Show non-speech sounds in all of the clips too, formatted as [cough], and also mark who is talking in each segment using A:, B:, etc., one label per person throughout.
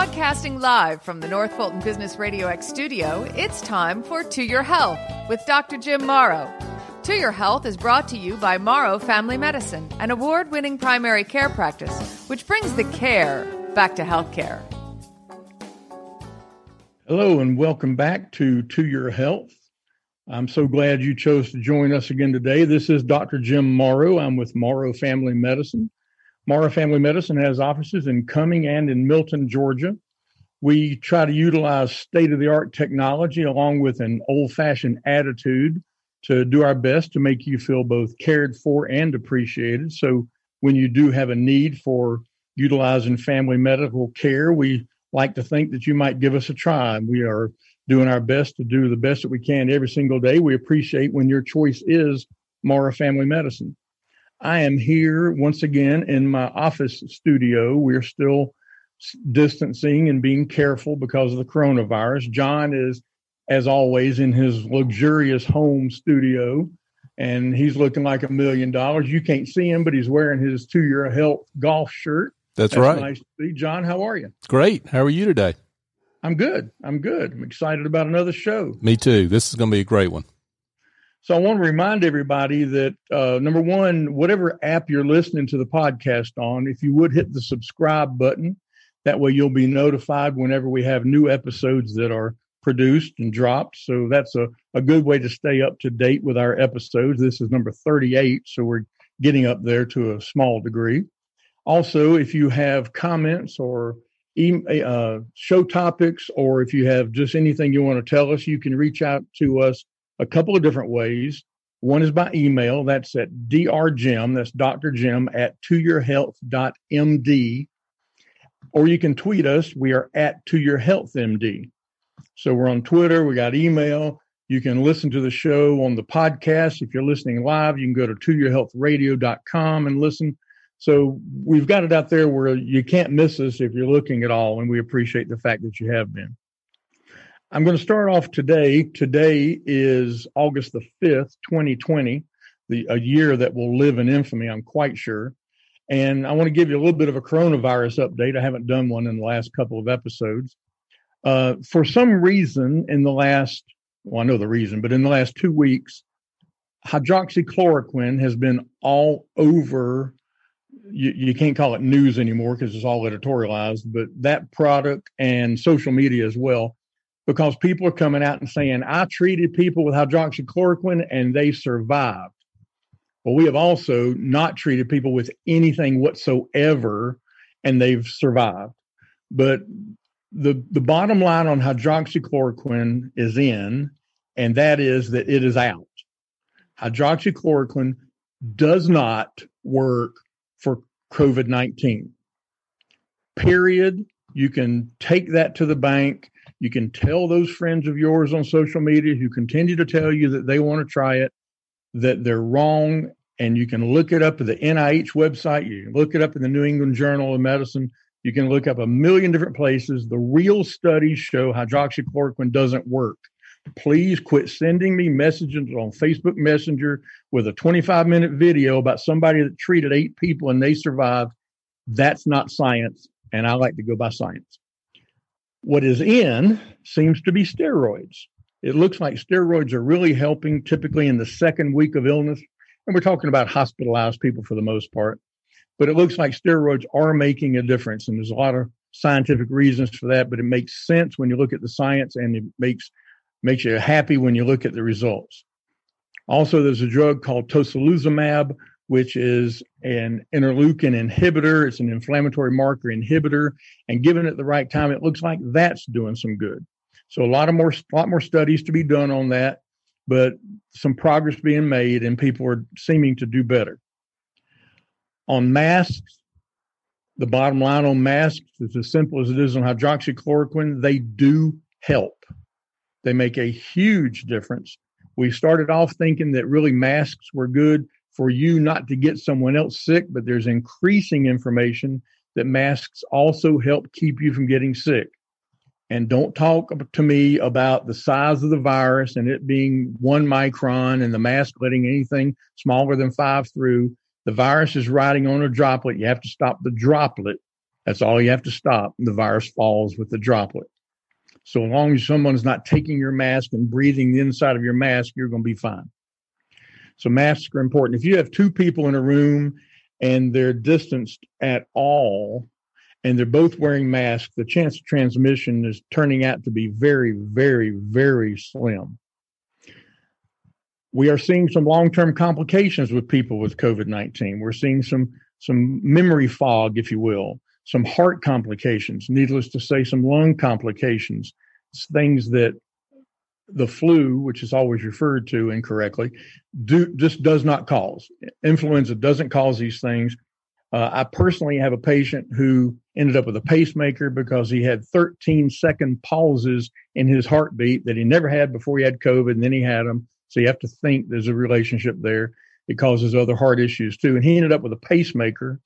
A: Broadcasting live from the North Fulton Business Radio X studio, it's time for To Your Health with Dr. Jim Morrow. To Your Health is brought to you by Morrow Family Medicine, an award winning primary care practice which brings the care back to healthcare.
B: Hello, and welcome back to To Your Health. I'm so glad you chose to join us again today. This is Dr. Jim Morrow. I'm with Morrow Family Medicine. Morrow Family Medicine has offices in Cumming and in Milton, Georgia. We try to utilize state of the art technology along with an old fashioned attitude to do our best to make you feel both cared for and appreciated. So, when you do have a need for utilizing family medical care, we like to think that you might give us a try. We are doing our best to do the best that we can every single day. We appreciate when your choice is Morrow Family Medicine. I am here once again in my office studio. We're still distancing and being careful because of the coronavirus. John is, as always, in his luxurious home studio, and he's looking like a million dollars. You can't see him, but he's wearing his To Your Health golf shirt.
C: That's, That's right.
B: Nice to see. John, how are you?
C: Great. How are you today?
B: I'm good. I'm good. I'm excited about another show.
C: Me too. This is going to be a great one.
B: So I want to remind everybody that uh, number one, whatever app you're listening to the podcast on, if you would hit the subscribe button, that way you'll be notified whenever we have new episodes that are produced and dropped. So that's a, a good way to stay up to date with our episodes. This is number 38, so we're getting up there to a small degree. Also, if you have comments or uh, show topics, or if you have just anything you want to tell us, you can reach out to us a couple of different ways. One is by email. That's at drjim, that's Dr. Jim at toyourhealth.md. Or you can tweet us. We are at toyourhealthmd. So we're on Twitter. We got email. You can listen to the show on the podcast. If you're listening live, you can go to toyourhealthradio.com and listen. So we've got it out there where you can't miss us if you're looking at all, and we appreciate the fact that you have been. I'm going to start off today. Today is August the 5th, 2020, the, a year that will live in infamy, I'm quite sure. And I want to give you a little bit of a coronavirus update. I haven't done one in the last couple of episodes. Uh, for some reason, in the last, well, I know the reason, but in the last two weeks, hydroxychloroquine has been all over you, you can't call it news anymore because it's all editorialized, but that product and social media as well, because people are coming out and saying, I treated people with hydroxychloroquine and they survived. Well, we have also not treated people with anything whatsoever and they've survived. But the the bottom line on hydroxychloroquine is in, and that is that it is out. Hydroxychloroquine does not work for COVID 19. Period. You can take that to the bank. You can tell those friends of yours on social media who continue to tell you that they want to try it, that they're wrong. And you can look it up at the NIH website. You can look it up in the New England Journal of Medicine. You can look up a million different places. The real studies show hydroxychloroquine doesn't work please quit sending me messages on Facebook Messenger with a 25 minute video about somebody that treated eight people and they survived. That's not science. And I like to go by science. What is in seems to be steroids. It looks like steroids are really helping typically in the second week of illness. And we're talking about hospitalized people for the most part. But it looks like steroids are making a difference. And there's a lot of scientific reasons for that, but it makes sense when you look at the science and it makes makes you happy when you look at the results. Also, there's a drug called tocilizumab, which is an interleukin inhibitor. It's an inflammatory marker inhibitor, and given at the right time, it looks like that's doing some good. So a lot of more, lot more studies to be done on that, but some progress being made, and people are seeming to do better. On masks, the bottom line on masks is as simple as it is on hydroxychloroquine. They do help. They make a huge difference. We started off thinking that really masks were good for you not to get someone else sick, but there's increasing information that masks also help keep you from getting sick. And don't talk to me about the size of the virus and it being one micron and the mask letting anything smaller than five through. The virus is riding on a droplet. You have to stop the droplet That's all you have to stop. The virus falls with the droplet. So long as someone's not taking your mask and breathing the inside of your mask, you're going to be fine. So masks are important. If you have two people in a room and they're distanced at all, and they're both wearing masks, the chance of transmission is turning out to be very, very, very slim. We are seeing some long-term complications with people with COVID-19. We're seeing some some memory fog, if you will, some heart complications, needless to say, some lung complications, things that the flu, which is always referred to incorrectly, do just does not cause. Influenza doesn't cause these things. Uh, I personally have a patient who ended up with a pacemaker because he had 13 second pauses in his heartbeat that he never had before he had COVID, and then he had them. So you have to think there's a relationship there. It causes other heart issues too. And he ended up with a pacemaker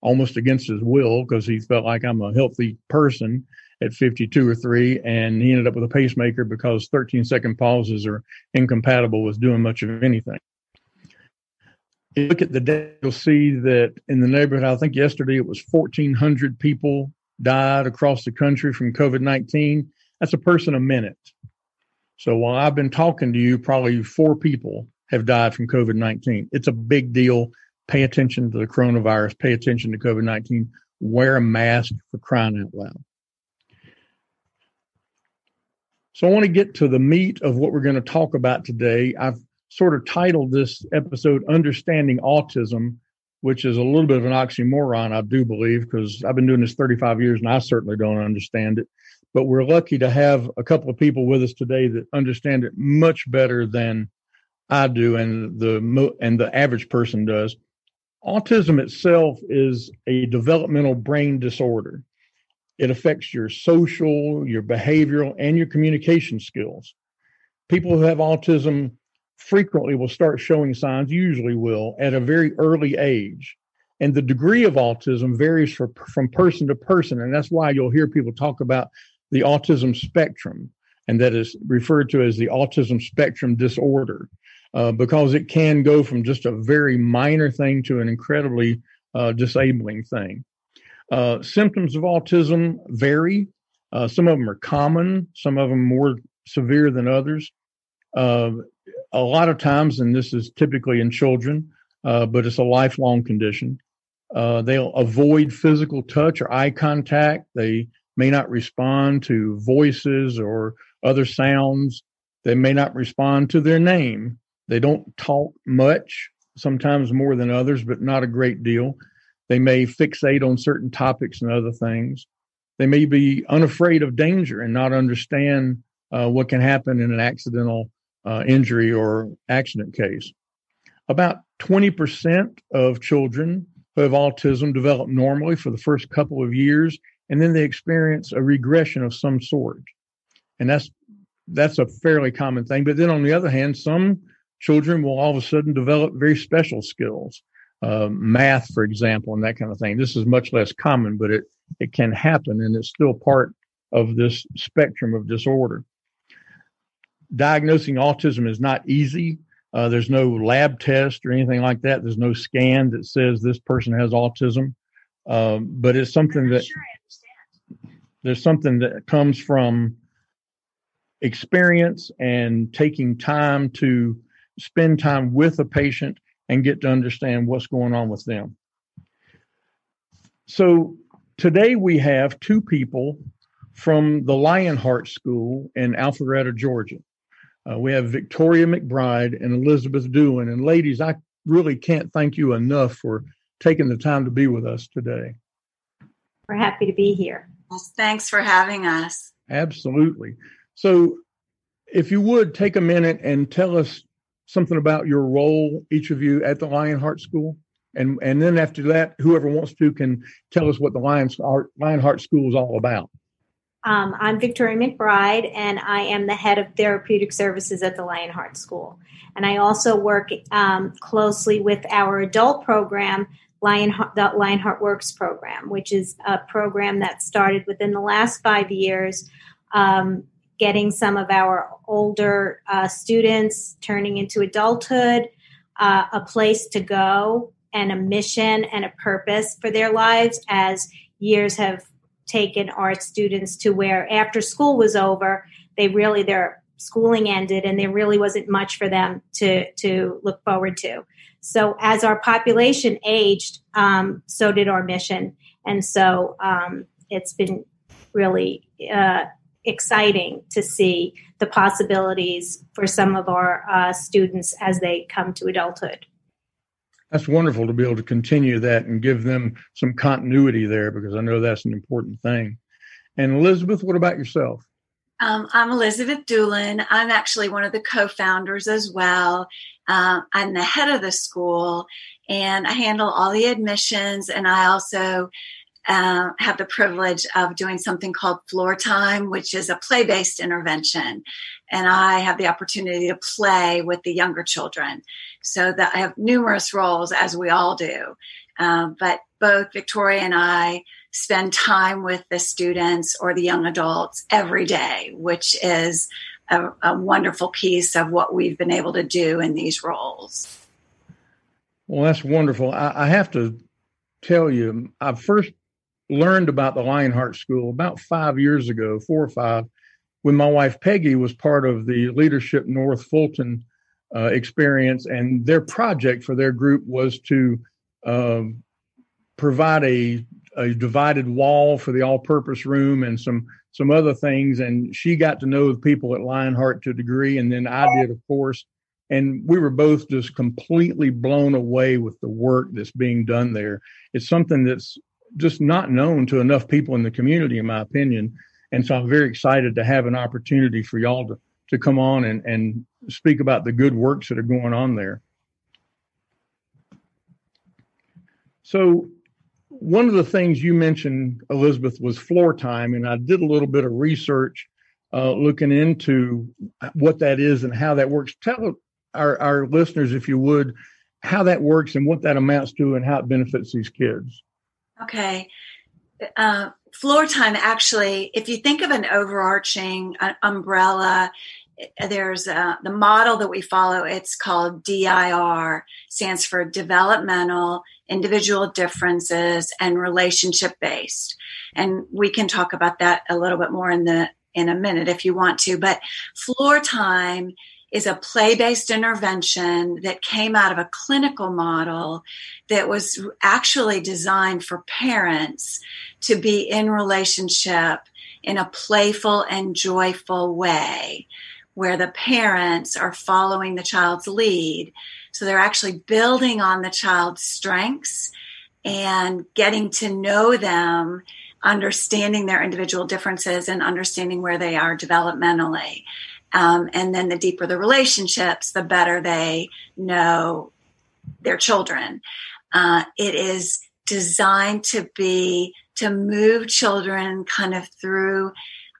B: almost against his will because he felt like I'm a healthy person at 52 or 3 and he ended up with a pacemaker because 13 second pauses are incompatible with doing much of anything you look at the data, you'll see that in the neighborhood, I think yesterday it was 1,400 people died across the country from COVID 19. That's a person a minute. So while I've been talking to you, probably four people have died from COVID 19. It's a big deal. Pay attention to the coronavirus, pay attention to COVID 19, wear a mask for crying out loud. So I want to get to the meat of what we're going to talk about today. I've sort of titled this episode Understanding Autism, which is a little bit of an oxymoron, I do believe, because I've been doing this 35 years and I certainly don't understand it. But we're lucky to have a couple of people with us today that understand it much better than I do and the and the average person does. Autism itself is a developmental brain disorder. It affects your social, your behavioral, and your communication skills. People who have autism frequently will start showing signs, usually will, at a very early age. And the degree of autism varies for, from person to person. And that's why you'll hear people talk about the autism spectrum, and that is referred to as the autism spectrum disorder, uh, because it can go from just a very minor thing to an incredibly uh, disabling thing. Uh, symptoms of autism vary. Uh, some of them are common, some of them more severe than others. Uh, a lot of times, and this is typically in children, uh, but it's a lifelong condition. Uh, they'll avoid physical touch or eye contact. They may not respond to voices or other sounds. They may not respond to their name. They don't talk much, sometimes more than others, but not a great deal. They may fixate on certain topics and other things. They may be unafraid of danger and not understand uh, what can happen in an accidental uh, injury or accident case. About 20% of children who have autism develop normally for the first couple of years, and then they experience a regression of some sort. And that's that's a fairly common thing. But then on the other hand, some children will all of a sudden develop very special skills, uh, math, for example, and that kind of thing. This is much less common, but it it can happen, and it's still part of this spectrum of disorder diagnosing autism is not easy. Uh, there's no lab test or anything like that. There's no scan that says this person has autism. Um, but it's something that sure there's something that comes from experience and taking time to spend time with a patient and get to understand what's going on with them. So today we have two people from the Lionheart School in Alpharetta, Georgia. Uh, we have Victoria McBride and Elizabeth Doolan. And ladies, I really can't thank you enough for taking the time to be with us today.
D: We're happy to be here.
E: Well, thanks for having us.
B: Absolutely. So, if you would take a minute and tell us something about your role, each of you, at the Lionheart School. And, and then after that, whoever wants to can tell us what the Lionheart, Lionheart School is all about.
D: Um, I'm Victoria McBride, and I am the head of therapeutic services at the Lionheart School. And I also work um, closely with our adult program, Lionheart, the Lionheart Works program, which is a program that started within the last five years, um, getting some of our older uh, students turning into adulthood, uh, a place to go, and a mission and a purpose for their lives as years have taken our students to where after school was over, they really their schooling ended and there really wasn't much for them to to look forward to. So as our population aged, um, so did our mission, and so um, it's been really uh, exciting to see the possibilities for some of our uh, students as they come to adulthood.
B: That's wonderful to be able to continue that and give them some continuity there because I know that's an important thing. And Elizabeth, what about yourself?
E: Um, I'm Elizabeth Doolin. I'm actually one of the co founders as well. Uh, I'm the head of the school and I handle all the admissions and I also uh, have the privilege of doing something called floor time, which is a play based intervention. And I have the opportunity to play with the younger children. So that I have numerous roles, as we all do. Uh, but both Victoria and I spend time with the students or the young adults every day, which is a, a wonderful piece of what we've been able to do in these roles.
B: Well, that's wonderful. I, I have to tell you, I first learned about the Lionheart School about five years ago, four or five, when my wife Peggy was part of the Leadership North Fulton uh, experience, and their project for their group was to um, provide a, a divided wall for the all-purpose room and some some other things. And she got to know the people at Lionheart to a degree, and then I did, of course. And we were both just completely blown away with the work that's being done there. It's something that's just not known to enough people in the community, in my opinion. And so I'm very excited to have an opportunity for y'all to, to come on and, and speak about the good works that are going on there. So one of the things you mentioned, Elizabeth, was floor time, and I did a little bit of research uh, looking into what that is and how that works. Tell our, our listeners, if you would, how that works and what that amounts to and how it benefits these kids.
E: Okay. Uh, floor time, actually, if you think of an overarching uh, umbrella, there's uh, the model that we follow. It's called DIR, stands for developmental, individual differences, and relationship based. And we can talk about that a little bit more in the in a minute if you want to. But floor time is a play based intervention that came out of a clinical model that was actually designed for parents to be in relationship in a playful and joyful way where the parents are following the child's lead. So they're actually building on the child's strengths and getting to know them, understanding their individual differences and understanding where they are developmentally. Um, and then the deeper the relationships, the better they know their children. Uh, it is designed to be to move children kind of through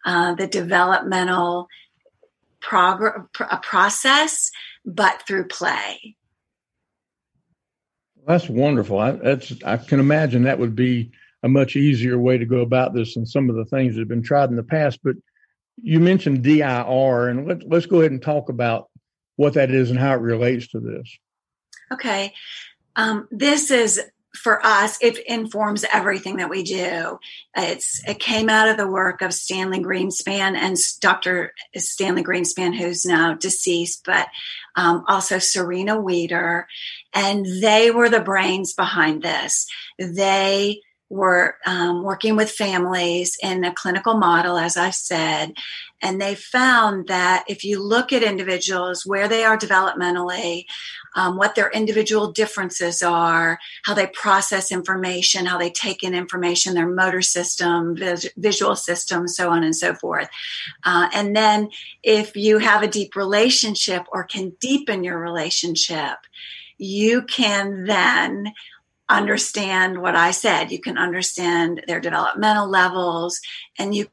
E: uh, the developmental prog- process, but through play.
B: That's wonderful. I, that's I can imagine that would be a much easier way to go about this than some of the things that have been tried in the past. But you mentioned DIR, and let, let's go ahead and talk about what that is and how it relates to this.
E: Okay. Um, this is for us, it informs everything that we do. It's it came out of the work of Stanley Greenspan and Dr. Stanley Greenspan, who's now deceased, but um, also Serena Wieder, and they were the brains behind this. They were um, working with families in a clinical model, as I said, and they found that if you look at individuals where they are developmentally, um, what their individual differences are, how they process information, how they take in information, their motor system, vis- visual system, so on and so forth. Uh, and then if you have a deep relationship or can deepen your relationship, you can then understand what I said. You can understand their developmental levels and you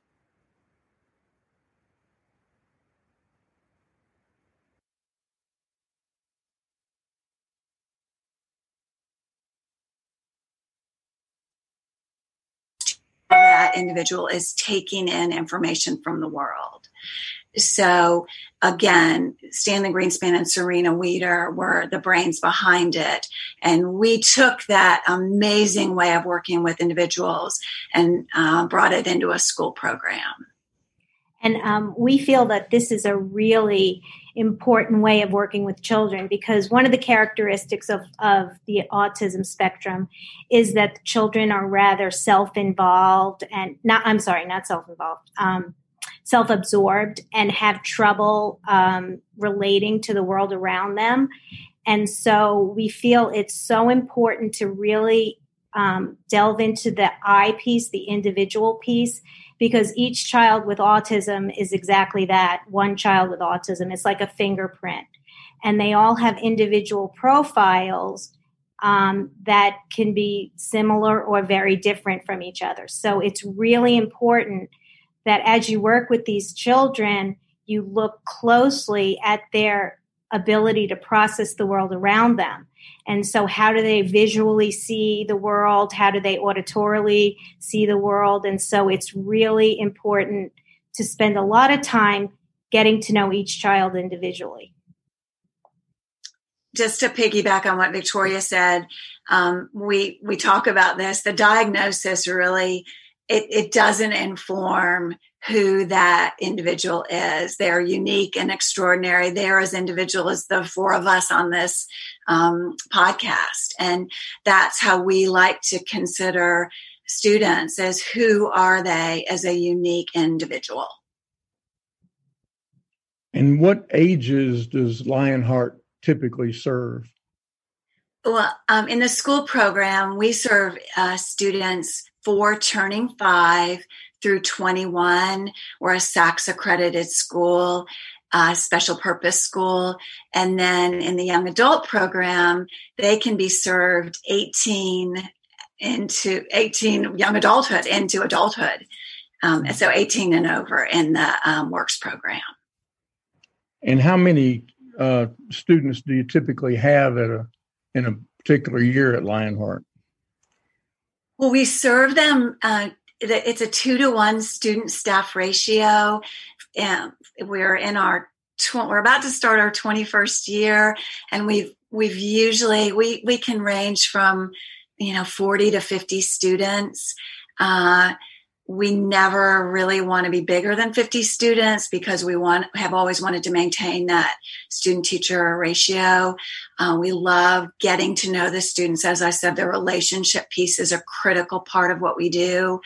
E: that individual is taking in information from the world. So again, Stanley Greenspan and Serena Wieder were the brains behind it. And we took that amazing way of working with individuals and uh, brought it into a school program.
D: And um, we feel that this is a really important way of working with children because one of the characteristics of, of the autism spectrum is that children are rather self-involved and not i'm sorry not self-involved um, self-absorbed and have trouble um, relating to the world around them and so we feel it's so important to really um, delve into the i piece the individual piece because each child with autism is exactly that one child with autism. It's like a fingerprint. And they all have individual profiles um, that can be similar or very different from each other. So it's really important that as you work with these children, you look closely at their ability to process the world around them. And so, how do they visually see the world? How do they auditorily see the world? And so, it's really important to spend a lot of time getting to know each child individually.
E: Just to piggyback on what Victoria said, um, we we talk about this. The diagnosis really it, it doesn't inform who that individual is. They're unique and extraordinary. They're as individual as the four of us on this um, podcast. And that's how we like to consider students as who are they as a unique individual.
B: And what ages does Lionheart typically serve?
E: Well, um, in the school program, we serve uh, students four turning five through 21. We're a SACS accredited school, uh, special purpose school. And then in the young adult program, they can be served 18 into 18 young adulthood into adulthood. Um, so 18 and over in the um, works program.
B: And how many uh, students do you typically have at a in a particular year at Lionheart?
E: Well, we serve them. Uh, it's a two to one student staff ratio. And we're in our we're about to start our 21st year, and we've we've usually we we can range from you know 40 to 50 students. Uh, we never really want to be bigger than 50 students because we want have always wanted to maintain that student teacher ratio. Uh, we love getting to know the students. As i said the relationship piece is a critical part of what we do.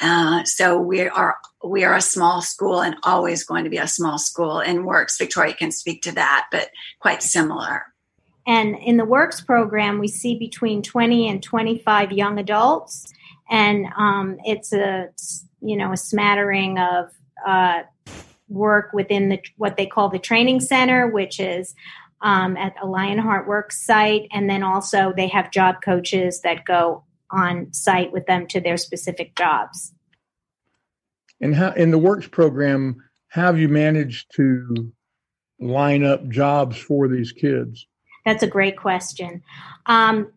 E: Uh, so we are we are a small school and always going to be a small school. And works victoria can speak to that but quite similar.
D: And in the works program we see between 20 and 25 young adults and um, it's a you know a smattering of uh, work within the what they call the training center, which is um, at a Lionheart Works site, and then also they have job coaches that go on site with them to their specific jobs.
B: And how in the works program, how have you managed to line up jobs for these kids?
D: That's a great question. Um,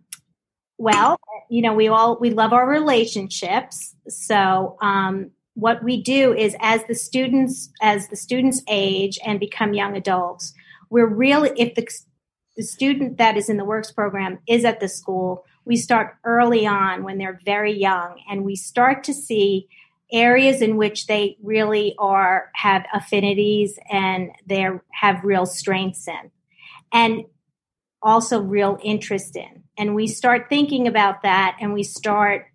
D: well, you know, we all we love our relationships. So um, what we do is as the students as the students age and become young adults, we're really if the the student that is in the works program is at the school, we start early on when they're very young and we start to see areas in which they really are have affinities and they have real strengths in and also real interest in and we start thinking about that and we start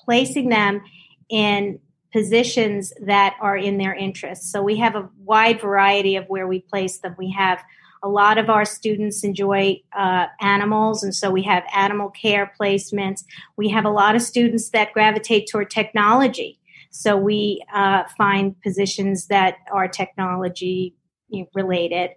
D: placing them in positions that are in their interests. So we have a wide variety of where we place them. We have a lot of our students enjoy uh, animals, and so we have animal care placements. We have a lot of students that gravitate toward technology. So we uh, find positions that are technology related.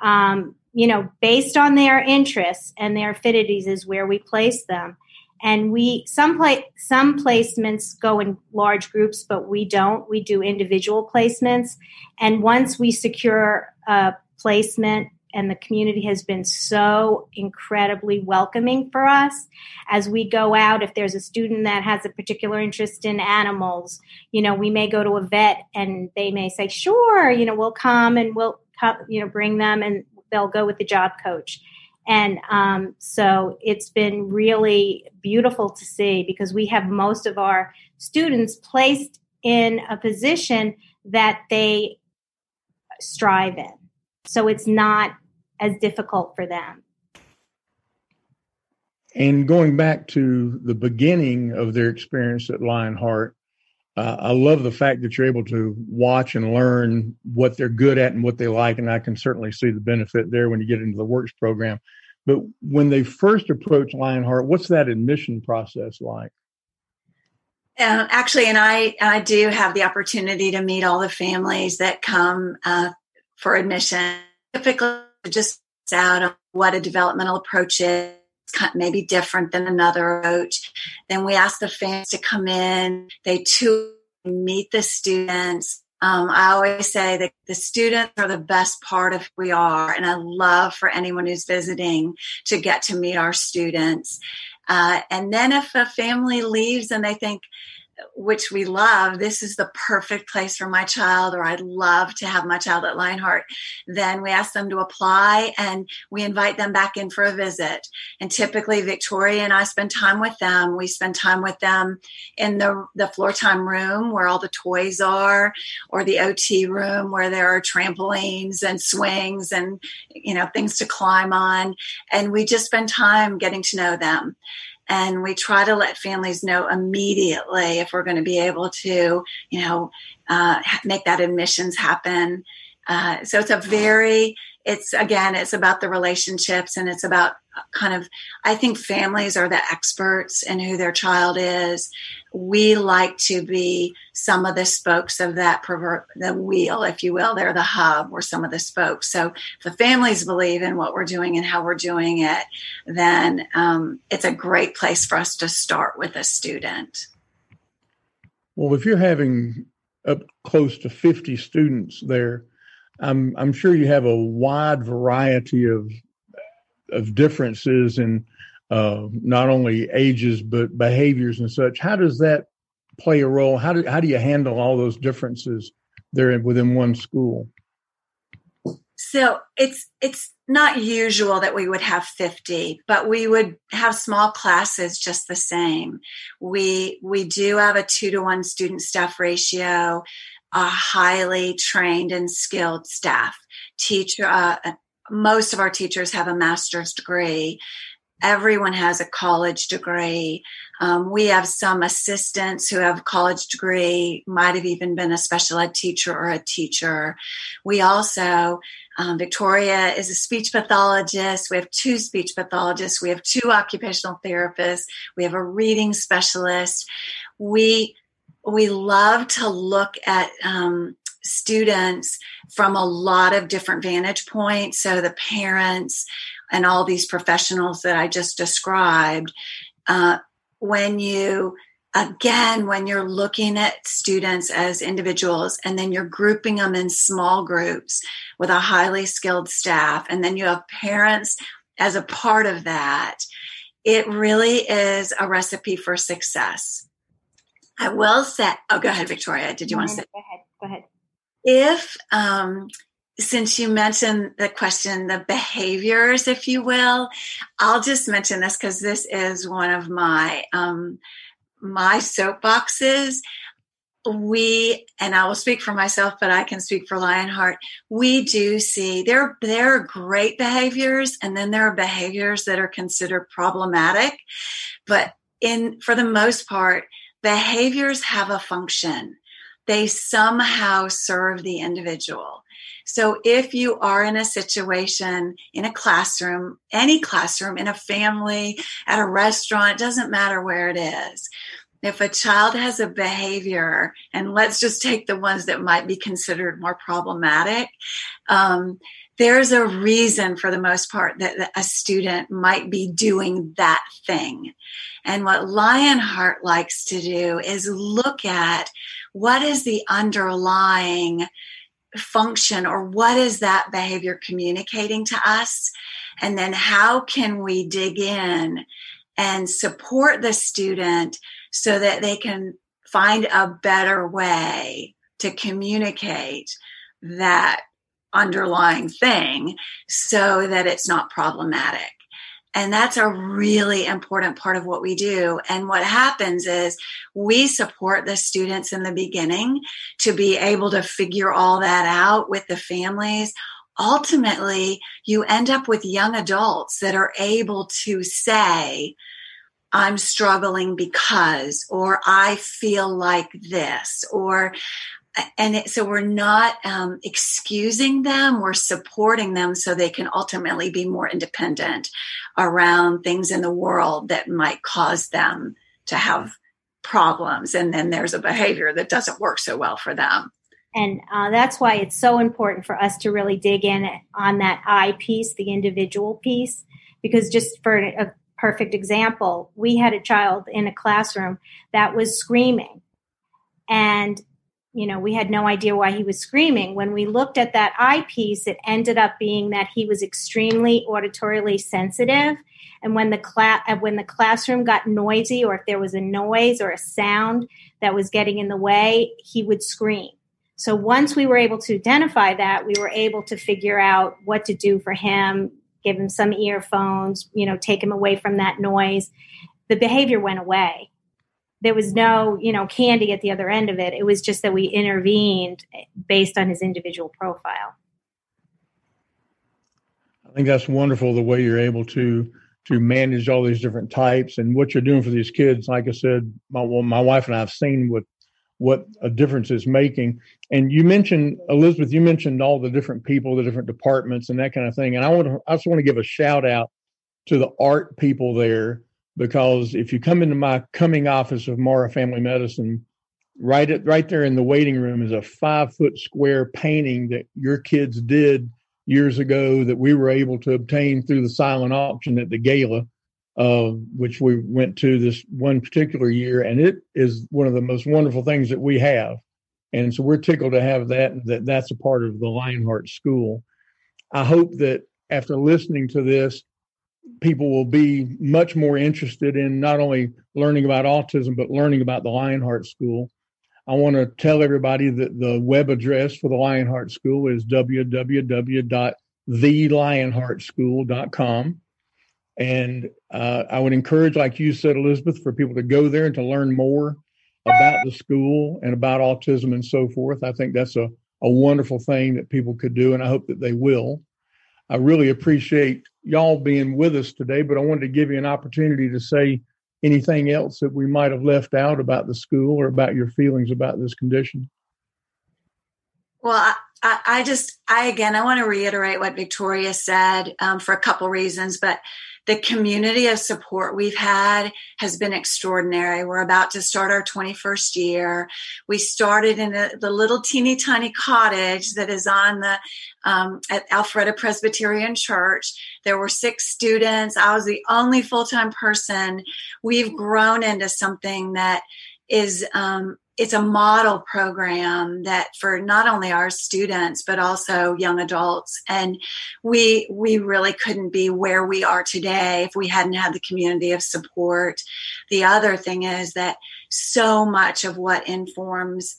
D: Um, you know, based on their interests and their affinities is where we place them. And we some play some placements go in large groups, but we don't. We do individual placements. And once we secure a placement and the community has been so incredibly welcoming for us as we go out if there's a student that has a particular interest in animals you know we may go to a vet and they may say sure you know we'll come and we'll come you know bring them and they'll go with the job coach and um, so it's been really beautiful to see because we have most of our students placed in a position that they strive in. So it's not as difficult for them.
B: And going back to the beginning of their experience at Lionheart, uh, I love the fact that you're able to watch and learn what they're good at and what they like. And I can certainly see the benefit there when you get into the works program. But when they first approach Lionheart, what's that admission process like?
E: Uh, actually, and I I do have the opportunity to meet all the families that come uh, for admission. Typically, just out on what a developmental approach is maybe different than another approach. Then we ask the fans to come in. They too meet the students. Um, I always say that the students are the best part of who we are, and I love for anyone who's visiting to get to meet our students. Uh, and then if a family leaves and they think, which we love, this is the perfect place for my child, or I'd love to have my child at Lionheart, then we ask them to apply and we invite them back in for a visit. And typically, Victoria and I spend time with them. We spend time with them in the, the floor time room where all the toys are, or the OT room where there are trampolines and swings and, you know, things to climb on. And we just spend time getting to know them and we try to let families know immediately if we're going to be able to you know uh, make that admissions happen. Uh, so it's a very it's again it's about the relationships and it's about kind of i think families are the experts in who their child is. We like to be some of the spokes of that pervert the wheel if you will. They're the hub or some of the spokes. So if the families believe in what we're doing and how we're doing it then um, it's a great place for us to start with a student.
B: Well if you're having up close to 50 students there I'm I'm sure you have a wide variety of of differences in uh, not only ages but behaviors and such. How does that play a role? How do how do you handle all those differences there within one school?
E: So it's it's not usual that we would have 50 but we would have small classes just the same we we do have a two to one student staff ratio a highly trained and skilled staff. Teacher, uh, most of our teachers have a master's degree. Everyone has a college degree. Um, we have some assistants who have a college degree, might have even been a special ed teacher or a teacher. We also, um, Victoria is a speech pathologist. We have two speech pathologists. We have two occupational therapists. We have a reading specialist. We we love to look at um, students from a lot of different vantage points. So the parents and all these professionals that I just described. Uh, when you again when you're looking at students as individuals and then you're grouping them in small groups with a highly skilled staff and then you have parents as a part of that it really is a recipe for success I will say, oh, go ahead, Victoria. Did you want to say?
D: Go ahead. Go ahead.
E: If, um, since you mentioned the question, the behaviors, if you will, I'll just mention this because this is one of my um, my soapboxes. We and I will speak for myself, but I can speak for Lionheart. We do see there there are great behaviors, and then there are behaviors that are considered problematic. But in for the most part, behaviors have a function. They somehow serve the individual. So if you are in a situation in a classroom, any classroom, in a family, at a restaurant, doesn't matter where it is. If a child has a behavior, and let's just take the ones that might be considered more problematic, um, there's a reason for the most part that a student might be doing that thing. And what Lionheart likes to do is look at what is the underlying function or what is that behavior communicating to us? And then how can we dig in and support the student so that they can find a better way to communicate that underlying thing so that it's not problematic. And that's a really important part of what we do. And what happens is we support the students in the beginning to be able to figure all that out with the families. Ultimately, you end up with young adults that are able to say, I'm struggling because, or I feel like this, or and it, so we're not um, excusing them we're supporting them so they can ultimately be more independent around things in the world that might cause them to have problems. And then there's a behavior that doesn't work so well for them.
D: And uh, that's why it's so important for us to really dig in on that i piece the individual piece because just for a perfect example we had a child in a classroom that was screaming. And you know, we had no idea why he was screaming. When we looked at that eyepiece, it ended up being that he was extremely auditorily sensitive. And when the class uh, when the classroom got noisy, or if there was a noise or a sound that was getting in the way, he would scream. So once we were able to identify that, we were able to figure out what to do for him, give him some earphones, you know, take him away from that noise. The behavior went away there was no you know candy at the other end of it. It was just that we intervened based on his individual profile.
B: I think that's wonderful the way you're able to to manage all these different types and what you're doing for these kids. Like i said my well, my wife and i have seen what what a difference is making. And you mentioned elizabeth you mentioned all the different people the different departments and that kind of thing. And i want to i just want to give a shout out to the art people there because if you come into my Cumming office of Morrow Family Medicine, right at, right there in the waiting room is a five foot square painting that your kids did years ago that we were able to obtain through the silent auction at the gala, uh, which we went to this one particular year, and it is one of the most wonderful things that we have. And so we're tickled to have that. That that's a part of the Lionheart School. I hope that after listening to this, people will be much more interested in not only learning about autism, but learning about the Lionheart School. I want to tell everybody that the web address for the Lionheart School is www.thelionheartschool.com. And uh, I would encourage, like you said, Elizabeth, for people to go there and to learn more about the school and about autism and so forth. I think that's a, a wonderful thing that people could do, and I hope that they will. I really appreciate y'all being with us today, but I wanted to give you an opportunity to say anything else that we might have left out about the school or about your feelings about this condition.
E: Well, I, I, just, I again, I want to reiterate what Victoria said um, for a couple reasons, but the community of support we've had has been extraordinary. We're about to start our 21st year. We started in the, the little teeny tiny cottage that is on the um, at Alpharetta Presbyterian Church. There were six students. I was the only full time person. We've grown into something that is um, it's a model program that for not only our students but also young adults. And we we really couldn't be where we are today if we hadn't had the community of support. The other thing is that so much of what informs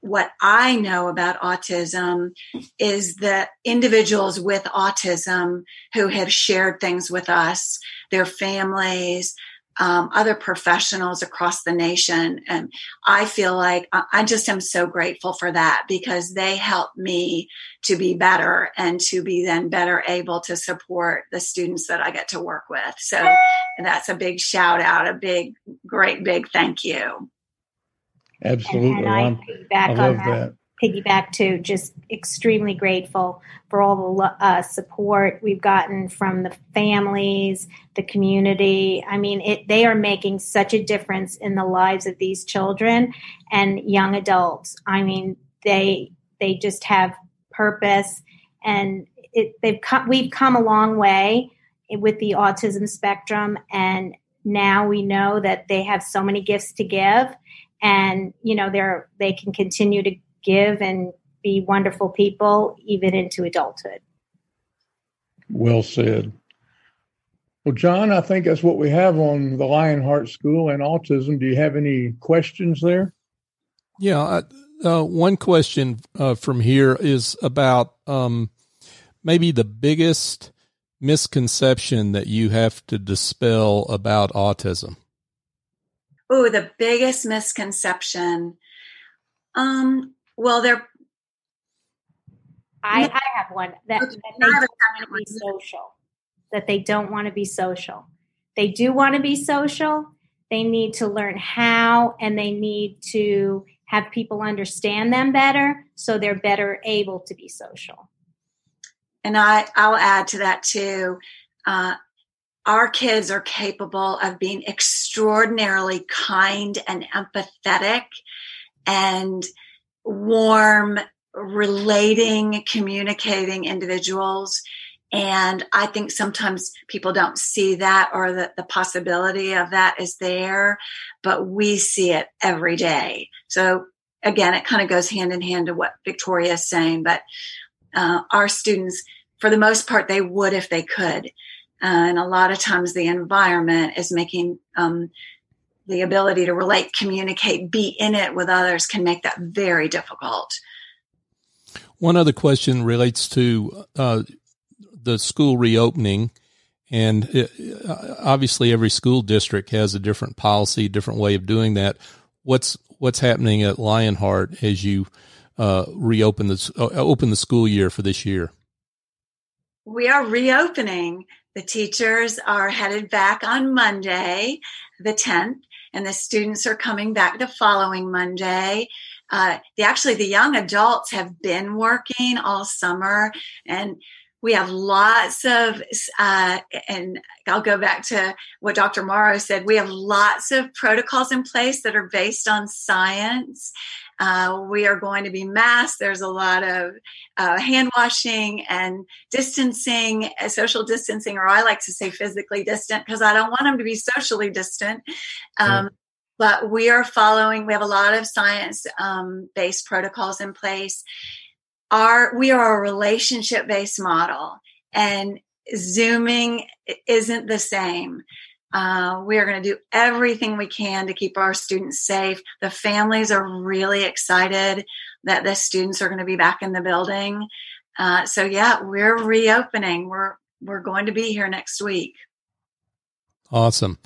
E: what I know about autism is that individuals with autism who have shared things with us, their families, um, other professionals across the nation. And I feel like I just am so grateful for that because they help me to be better and to be then better able to support the students that I get to work with. So that's a big shout out, a big, great, big thank you.
B: Absolutely. And, and I, I love that. that
D: piggyback to just extremely grateful for all the uh, support we've gotten from the families, the community. I mean, it, they are making such a difference in the lives of these children and young adults. I mean, they they just have purpose, and it, they've come, we've come a long way with the autism spectrum, and now we know that they have so many gifts to give and you know they're they can continue to give and be wonderful people even into adulthood.
B: Well said. Well, John, I think that's what we have on the Lionheart School and autism. Do you have any questions there?
C: Yeah, uh, one question uh, from here is about um, maybe the biggest misconception that you have to dispel about autism.
E: Oh, the biggest misconception. Um, well, there.
D: I, I have one that, that they don't want to be social. That they don't want to be social. They do want to be social. They need to learn how, and they need to have people understand them better, so they're better able to be social.
E: And I, I'll add to that too. Uh, our kids are capable of being extraordinarily kind and empathetic and warm, relating, communicating individuals. And I think sometimes people don't see that or that the possibility of that is there, but we see it every day. So again, it kind of goes hand in hand to what Victoria is saying, but uh, our students, for the most part, they would if they could. Uh, and a lot of times the environment is making um, the ability to relate, communicate, be in it with others can make that very difficult.
C: One other question relates to uh, the school reopening. And it, uh, obviously, every school district has a different policy, different way of doing that. What's what's happening at Lionheart as you uh, reopen the uh, open the school year for this year?
E: We are reopening. The teachers are headed back on Monday, the 10th, and the students are coming back the following Monday. Uh, the, actually, the young adults have been working all summer, and we have lots of, uh, and I'll go back to what Dr. Morrow said. We have lots of protocols in place that are based on science. Uh, we are going to be masked. There's a lot of uh, hand washing and distancing, uh, social distancing, or I like to say physically distant because I don't want them to be socially distant. Um, But we are following, we have a lot of science um, based protocols in place our we are a relationship based model and zooming isn't the same uh, we are going to do everything we can to keep our students safe. The families are really excited that the students are going to be back in the building. Uh, so yeah we're reopening. We're we're going to be here next week.
C: Awesome.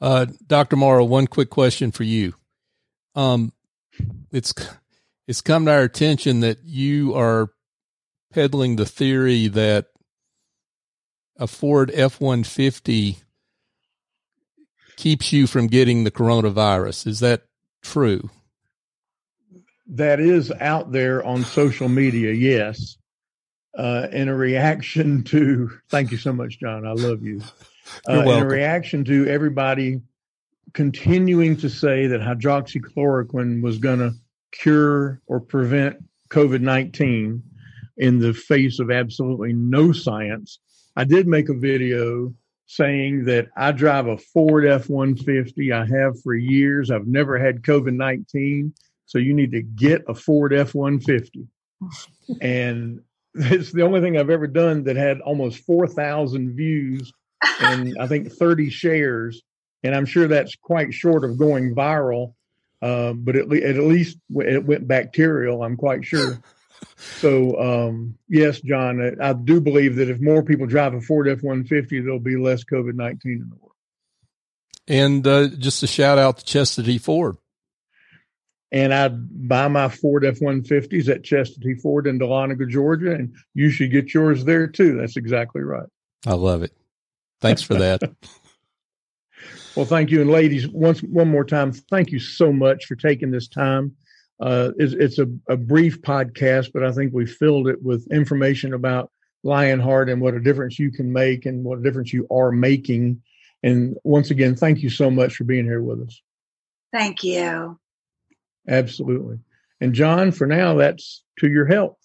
C: Uh, dr morrow one quick question for you. Um, it's it's come to our attention that you are peddling the theory that a Ford F 150 keeps you from getting the coronavirus. Is that true?
B: That is out there on social media, yes. Uh, in a reaction to, thank you so much, John. I love you. [laughs] Uh, in a reaction to everybody continuing to say that hydroxychloroquine was going to cure or prevent COVID 19 in the face of absolutely no science. I did make a video saying that I drive a Ford F 150. I have for years. I've never had COVID 19. So you need to get a Ford F 150. [laughs] and it's the only thing I've ever done that had almost 4,000 views and [laughs] I think 30 shares. And I'm sure that's quite short of going viral. Uh, but at, le- at least it went bacterial. I'm quite sure. So um, yes, John, I, I, do believe that if more people drive a Ford F-150, there'll be less COVID-19 in the world.
C: And uh, just a shout out to Chestatee Ford.
B: And I buy my Ford F-150s at Chestatee Ford in Dahlonega, Georgia, and you should get yours there too. That's exactly right.
C: I love it. Thanks for that. [laughs]
B: Well, thank you, and ladies, once one more time, thank you so much for taking this time. Uh, it's, it's a, a, brief podcast, but I think we filled it with information about Lionheart and what a difference you can make and what a difference you are making. And once again, thank you so much for being here with us.
E: Thank you.
B: Absolutely. And John, for now, that's to your health.